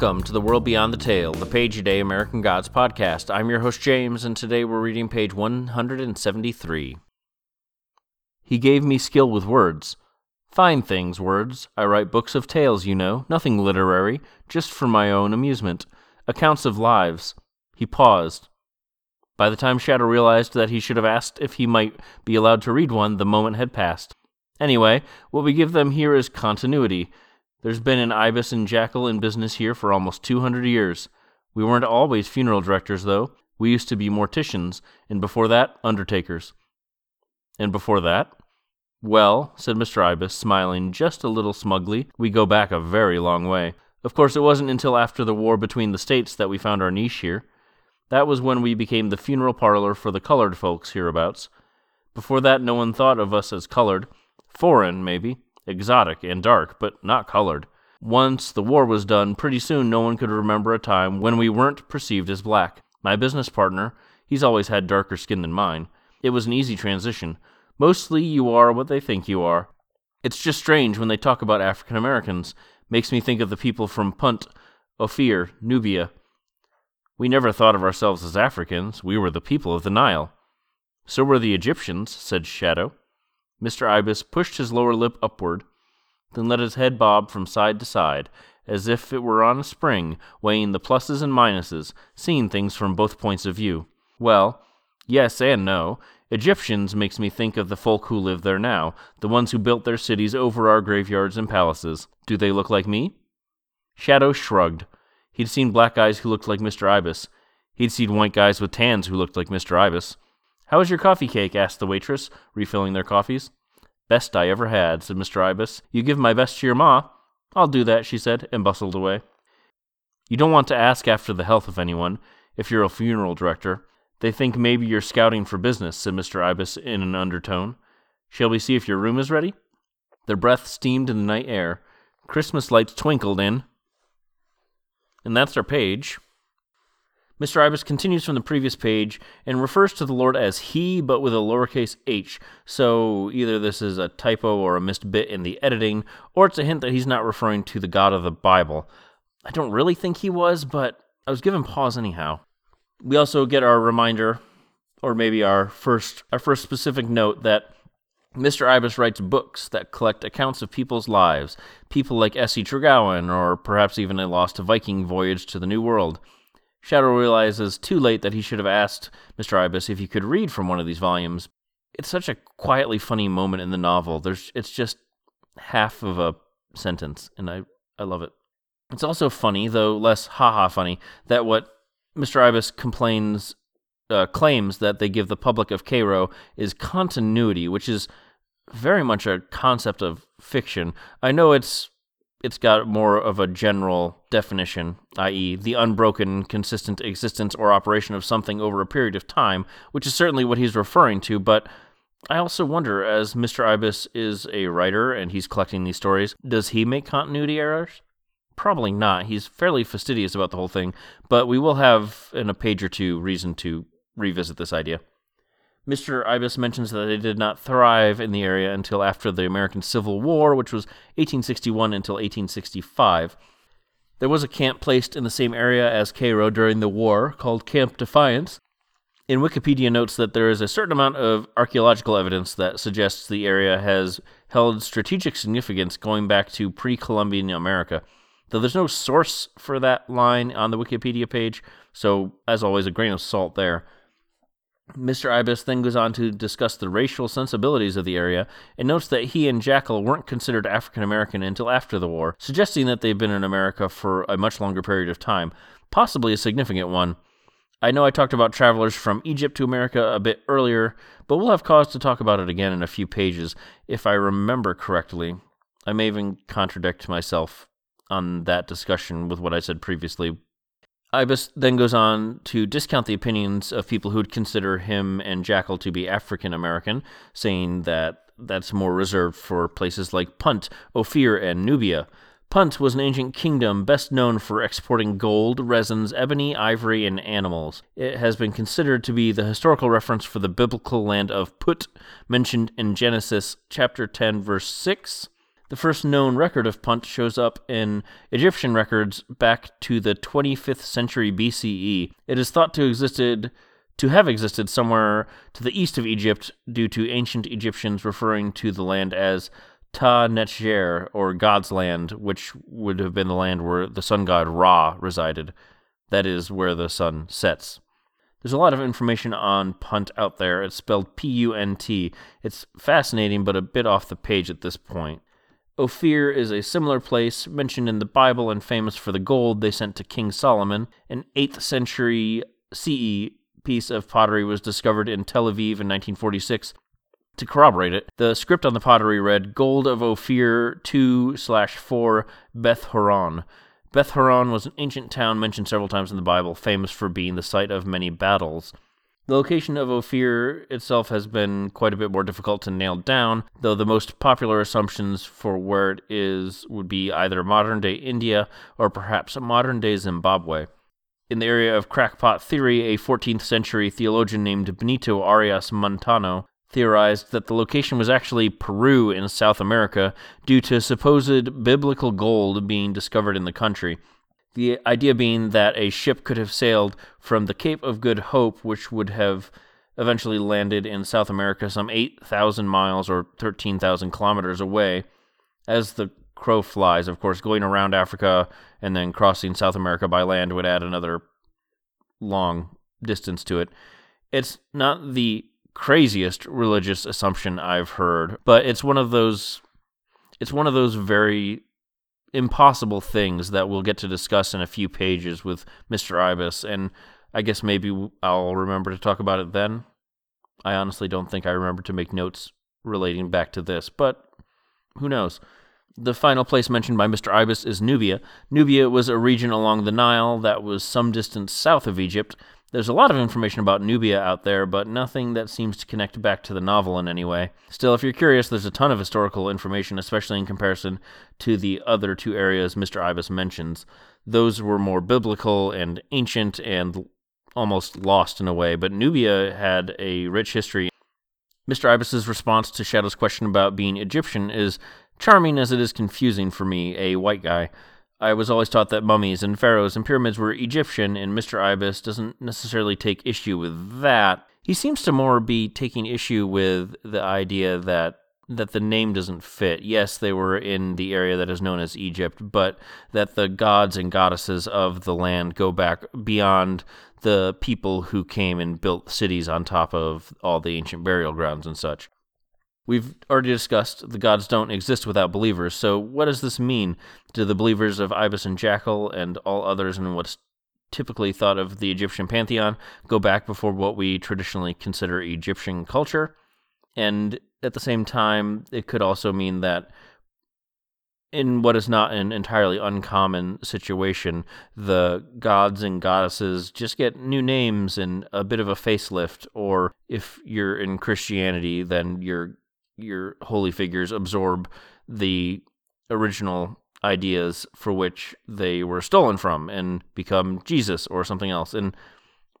Welcome to the World Beyond the Tale, the Page a Day American Gods podcast. I'm your host, James, and today we're reading page 173. He gave me skill with words. Fine things, words. I write books of tales, you know, nothing literary, just for my own amusement. Accounts of lives. He paused. By the time Shadow realized that he should have asked if he might be allowed to read one, the moment had passed. Anyway, what we give them here is continuity. There's been an ibis and jackal in business here for almost 200 years. We weren't always funeral directors, though. We used to be morticians, and before that, undertakers. And before that? Well, said Mr. Ibis, smiling just a little smugly, we go back a very long way. Of course, it wasn't until after the war between the states that we found our niche here. That was when we became the funeral parlor for the colored folks hereabouts. Before that, no one thought of us as colored. Foreign, maybe. Exotic and dark, but not colored. Once the war was done, pretty soon no one could remember a time when we weren't perceived as black. My business partner, he's always had darker skin than mine. It was an easy transition. Mostly you are what they think you are. It's just strange when they talk about African Americans. Makes me think of the people from Punt, Ophir, Nubia. We never thought of ourselves as Africans. We were the people of the Nile. So were the Egyptians, said Shadow. Mr. Ibis pushed his lower lip upward, then let his head bob from side to side, as if it were on a spring, weighing the pluses and minuses, seeing things from both points of view. Well, yes and no. Egyptians makes me think of the folk who live there now, the ones who built their cities over our graveyards and palaces. Do they look like me? Shadow shrugged. He'd seen black guys who looked like Mr. Ibis. He'd seen white guys with tans who looked like Mr. Ibis. How is your coffee cake? asked the waitress, refilling their coffees. Best I ever had, said Mr. Ibis. You give my best to your ma. I'll do that, she said, and bustled away. You don't want to ask after the health of anyone, if you're a funeral director. They think maybe you're scouting for business, said Mr. Ibis in an undertone. Shall we see if your room is ready? Their breath steamed in the night air. Christmas lights twinkled in. And that's our page. Mr. Ibis continues from the previous page and refers to the Lord as he, but with a lowercase h. So either this is a typo or a missed bit in the editing, or it's a hint that he's not referring to the God of the Bible. I don't really think he was, but I was given pause anyhow we also get our reminder, or maybe our first our first specific note that Mr. Ibis writes books that collect accounts of people's lives, people like Essie Tregowan, or perhaps even a lost Viking voyage to the New World. Shadow realizes too late that he should have asked Mr. Ibis if he could read from one of these volumes. It's such a quietly funny moment in the novel. There's it's just half of a sentence, and I, I love it. It's also funny, though less haha funny, that what Mr. Ibis complains, uh, claims that they give the public of Cairo is continuity, which is very much a concept of fiction. I know it's it's got more of a general definition, i.e., the unbroken, consistent existence or operation of something over a period of time, which is certainly what he's referring to, but I also wonder, as Mr. Ibis is a writer and he's collecting these stories, does he make continuity errors? Probably not. He's fairly fastidious about the whole thing, but we will have, in a page or two, reason to revisit this idea. Mr. Ibis mentions that they did not thrive in the area until after the American Civil War, which was 1861 until 1865. There was a camp placed in the same area as Cairo during the war called Camp Defiance. In Wikipedia notes that there is a certain amount of archaeological evidence that suggests the area has held strategic significance going back to pre Columbian America. Though there's no source for that line on the Wikipedia page, so as always, a grain of salt there. Mr. Ibis then goes on to discuss the racial sensibilities of the area and notes that he and Jackal weren't considered African American until after the war, suggesting that they've been in America for a much longer period of time, possibly a significant one. I know I talked about travelers from Egypt to America a bit earlier, but we'll have cause to talk about it again in a few pages, if I remember correctly. I may even contradict myself on that discussion with what I said previously. Ibis then goes on to discount the opinions of people who'd consider him and Jackal to be African American, saying that that's more reserved for places like Punt, Ophir, and Nubia. Punt was an ancient kingdom best known for exporting gold, resins, ebony, ivory, and animals. It has been considered to be the historical reference for the biblical land of Put, mentioned in Genesis chapter 10, verse 6. The first known record of Punt shows up in Egyptian records back to the 25th century BCE. It is thought to existed to have existed somewhere to the east of Egypt due to ancient Egyptians referring to the land as Ta Netjer, or God's land, which would have been the land where the sun god Ra resided. That is where the sun sets. There's a lot of information on Punt out there. It's spelled P U N T. It's fascinating, but a bit off the page at this point. Ophir is a similar place mentioned in the Bible and famous for the gold they sent to King Solomon. An 8th century CE piece of pottery was discovered in Tel Aviv in 1946. To corroborate it, the script on the pottery read Gold of Ophir 2 slash 4 Beth Horon. Beth Horon was an ancient town mentioned several times in the Bible, famous for being the site of many battles. The location of Ophir itself has been quite a bit more difficult to nail down, though the most popular assumptions for where it is would be either modern day India or perhaps modern day Zimbabwe. In the area of crackpot theory, a 14th century theologian named Benito Arias Montano theorized that the location was actually Peru in South America due to supposed biblical gold being discovered in the country. The idea being that a ship could have sailed from the Cape of Good Hope, which would have eventually landed in South America some 8,000 miles or 13,000 kilometers away. As the crow flies, of course, going around Africa and then crossing South America by land would add another long distance to it. It's not the craziest religious assumption I've heard, but it's one of those it's one of those very impossible things that we'll get to discuss in a few pages with Mr. Ibis, and I guess maybe I'll remember to talk about it then. I honestly don't think I remember to make notes relating back to this, but who knows? The final place mentioned by Mr. Ibis is Nubia. Nubia was a region along the Nile that was some distance south of Egypt. There's a lot of information about Nubia out there, but nothing that seems to connect back to the novel in any way. Still, if you're curious, there's a ton of historical information, especially in comparison to the other two areas Mr. Ibis mentions. Those were more biblical and ancient and almost lost in a way, but Nubia had a rich history. Mr. Ibis's response to Shadow's question about being Egyptian is charming as it is confusing for me, a white guy. I was always taught that mummies and pharaohs and pyramids were Egyptian, and Mr. Ibis doesn't necessarily take issue with that. He seems to more be taking issue with the idea that that the name doesn't fit. Yes, they were in the area that is known as Egypt, but that the gods and goddesses of the land go back beyond the people who came and built cities on top of all the ancient burial grounds and such. We've already discussed the gods don't exist without believers, so what does this mean to the believers of Ibis and Jackal and all others in what's typically thought of the Egyptian pantheon go back before what we traditionally consider Egyptian culture? And at the same time, it could also mean that in what is not an entirely uncommon situation, the gods and goddesses just get new names and a bit of a facelift, or if you're in Christianity, then your your holy figures absorb the original ideas for which they were stolen from and become Jesus or something else. And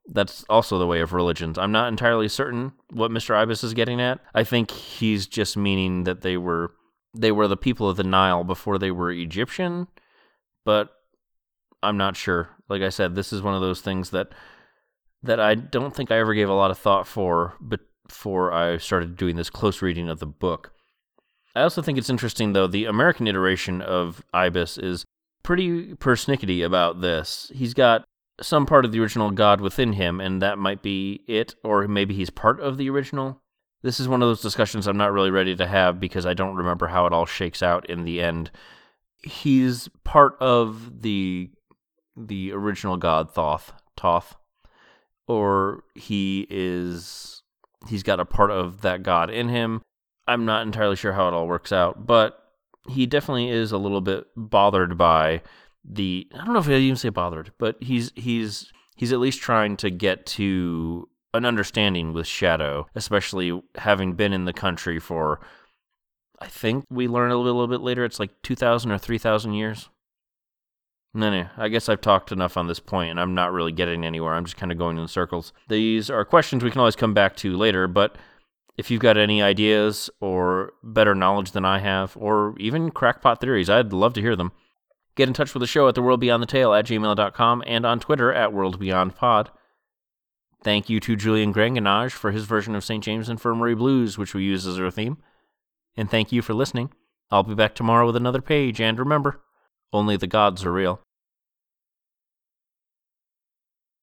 that's also the way of religions. I'm not entirely certain what Mr. Ibis is getting at. I think he's just meaning that they were they were the people of the Nile before they were Egyptian, but I'm not sure. Like I said, this is one of those things that that I don't think I ever gave a lot of thought for, but before I started doing this close reading of the book. I also think it's interesting, though, the American iteration of Ibis is pretty persnickety about this. He's got some part of the original God within him, and that might be it, or maybe he's part of the original. This is one of those discussions I'm not really ready to have because I don't remember how it all shakes out in the end. He's part of the the original God Thoth, Thoth, or he is he's got a part of that god in him. I'm not entirely sure how it all works out, but he definitely is a little bit bothered by the I don't know if I even say bothered, but he's he's he's at least trying to get to an understanding with Shadow, especially having been in the country for I think we learn a little bit later it's like 2000 or 3000 years. No, no. I guess I've talked enough on this point, and I'm not really getting anywhere. I'm just kind of going in circles. These are questions we can always come back to later, but If you've got any ideas or better knowledge than I have, or even crackpot theories, I'd love to hear them. Get in touch with the show at theworldbeyondthetale at gmail.com and on Twitter at worldbeyondpod. Thank you to Julian Granganage for his version of St. James Infirmary Blues, which we use as our theme. And thank you for listening. I'll be back tomorrow with another page, and remember, only the gods are real.